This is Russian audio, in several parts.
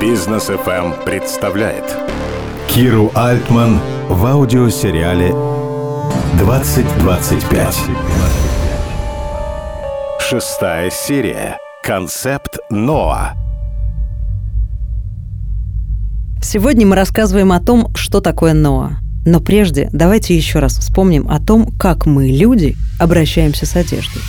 Бизнес FM представляет Киру Альтман в аудиосериале 2025. Шестая серия. Концепт Ноа. Сегодня мы рассказываем о том, что такое Ноа. Но прежде давайте еще раз вспомним о том, как мы, люди, обращаемся с одеждой.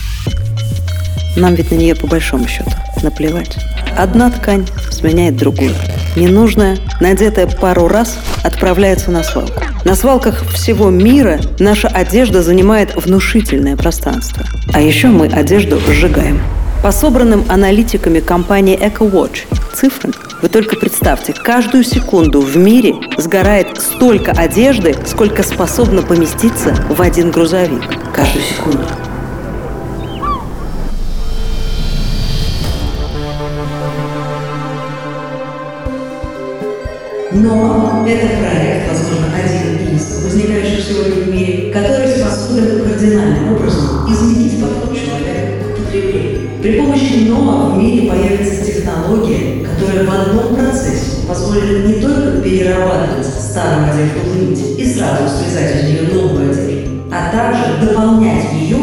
Нам ведь на нее по большому счету наплевать. Одна ткань сменяет другую. Ненужная, надетая пару раз, отправляется на свалку. На свалках всего мира наша одежда занимает внушительное пространство. А еще мы одежду сжигаем. По собранным аналитиками компании EcoWatch цифрам, вы только представьте, каждую секунду в мире сгорает столько одежды, сколько способно поместиться в один грузовик. Каждую секунду. Но это проект, возможно, один из возникающих сегодня в мире, который способен кардинальным образом изменить подход человека к потреблению. При помощи НОА в мире появится технология, которая в одном процессе позволит не только перерабатывать старую одежду в нить и сразу срезать из нее новую одежду, а также дополнять ее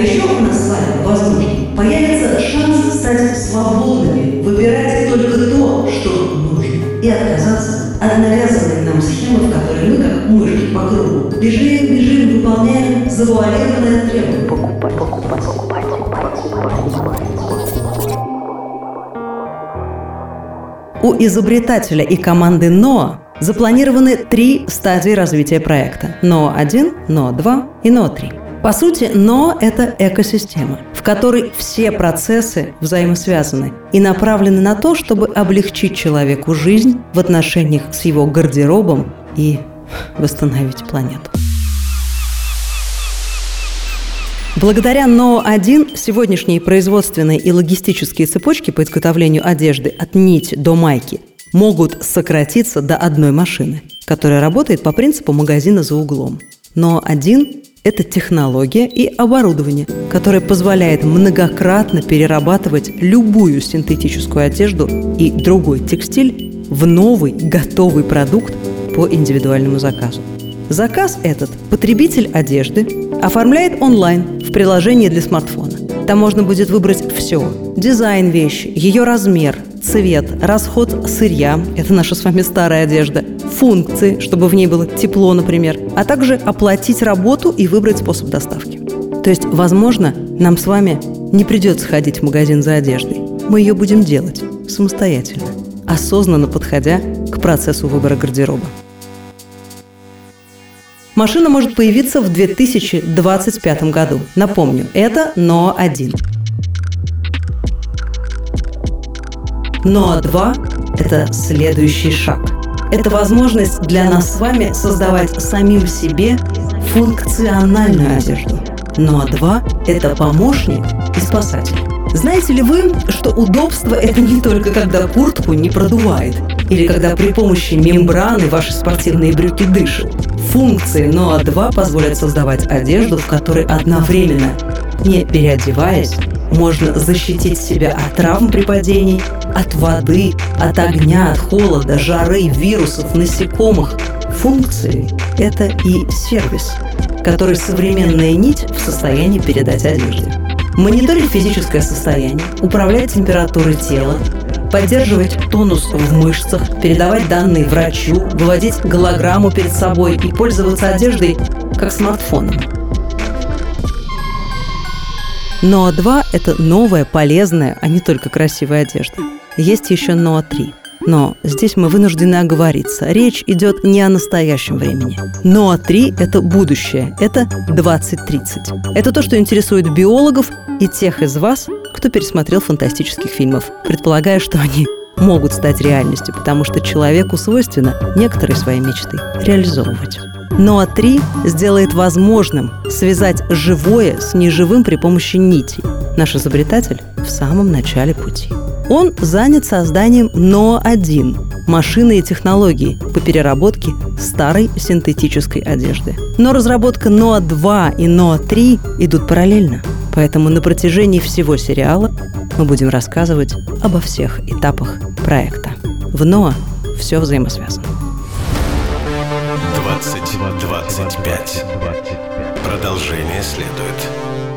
еще у нас с вами, возможно, появится шанс стать свободными, выбирать только то, что нужно, и отказаться от навязанной нам схемы, в которой мы, как мышки по кругу, бежим, бежим, выполняем завуалированное требование. Покупать, покупать, покупать, У изобретателя и команды НОА запланированы три стадии развития проекта – НОА-1, НОА-2 и НОА-3. По сути, но это экосистема, в которой все процессы взаимосвязаны и направлены на то, чтобы облегчить человеку жизнь в отношениях с его гардеробом и восстановить планету. Благодаря НО-1 сегодняшние производственные и логистические цепочки по изготовлению одежды от нити до майки могут сократиться до одной машины, которая работает по принципу магазина за углом. Но один это технология и оборудование, которое позволяет многократно перерабатывать любую синтетическую одежду и другой текстиль в новый готовый продукт по индивидуальному заказу. Заказ этот потребитель одежды оформляет онлайн в приложении для смартфона. Там можно будет выбрать все – дизайн вещи, ее размер, цвет, расход сырья – это наша с вами старая одежда, функции, чтобы в ней было тепло, например, а также оплатить работу и выбрать способ доставки. То есть, возможно, нам с вами не придется ходить в магазин за одеждой. Мы ее будем делать самостоятельно, осознанно подходя к процессу выбора гардероба. Машина может появиться в 2025 году. Напомню, это НОА-1. НОА-2 – это следующий шаг. Это возможность для нас с вами создавать самим себе функциональную одежду. НОА-2 – это помощник и спасатель. Знаете ли вы, что удобство – это не только когда куртку не продувает, или когда при помощи мембраны ваши спортивные брюки дышат. Функции НОА-2 позволят создавать одежду, в которой одновременно, не переодеваясь, можно защитить себя от травм при падении, от воды, от огня, от холода, жары, вирусов, насекомых. Функции – это и сервис, который современная нить в состоянии передать одежде. Мониторить физическое состояние, управлять температурой тела, поддерживать тонус в мышцах, передавать данные врачу, выводить голограмму перед собой и пользоваться одеждой как смартфоном. Ноа 2 – это новая, полезная, а не только красивая одежда. Есть еще Ноа 3. Но здесь мы вынуждены оговориться. Речь идет не о настоящем времени. Ноа 3 – это будущее, это 2030. Это то, что интересует биологов и тех из вас, кто пересмотрел фантастических фильмов, предполагая, что они могут стать реальностью, потому что человеку свойственно некоторые свои мечты реализовывать. Ноа 3 сделает возможным связать живое с неживым при помощи нитей. Наш изобретатель в самом начале пути. Он занят созданием НОА-1 – машины и технологии по переработке старой синтетической одежды. Но разработка НОА-2 и НОА-3 идут параллельно – Поэтому на протяжении всего сериала мы будем рассказывать обо всех этапах проекта. В НОА все взаимосвязано. 2025. Продолжение следует.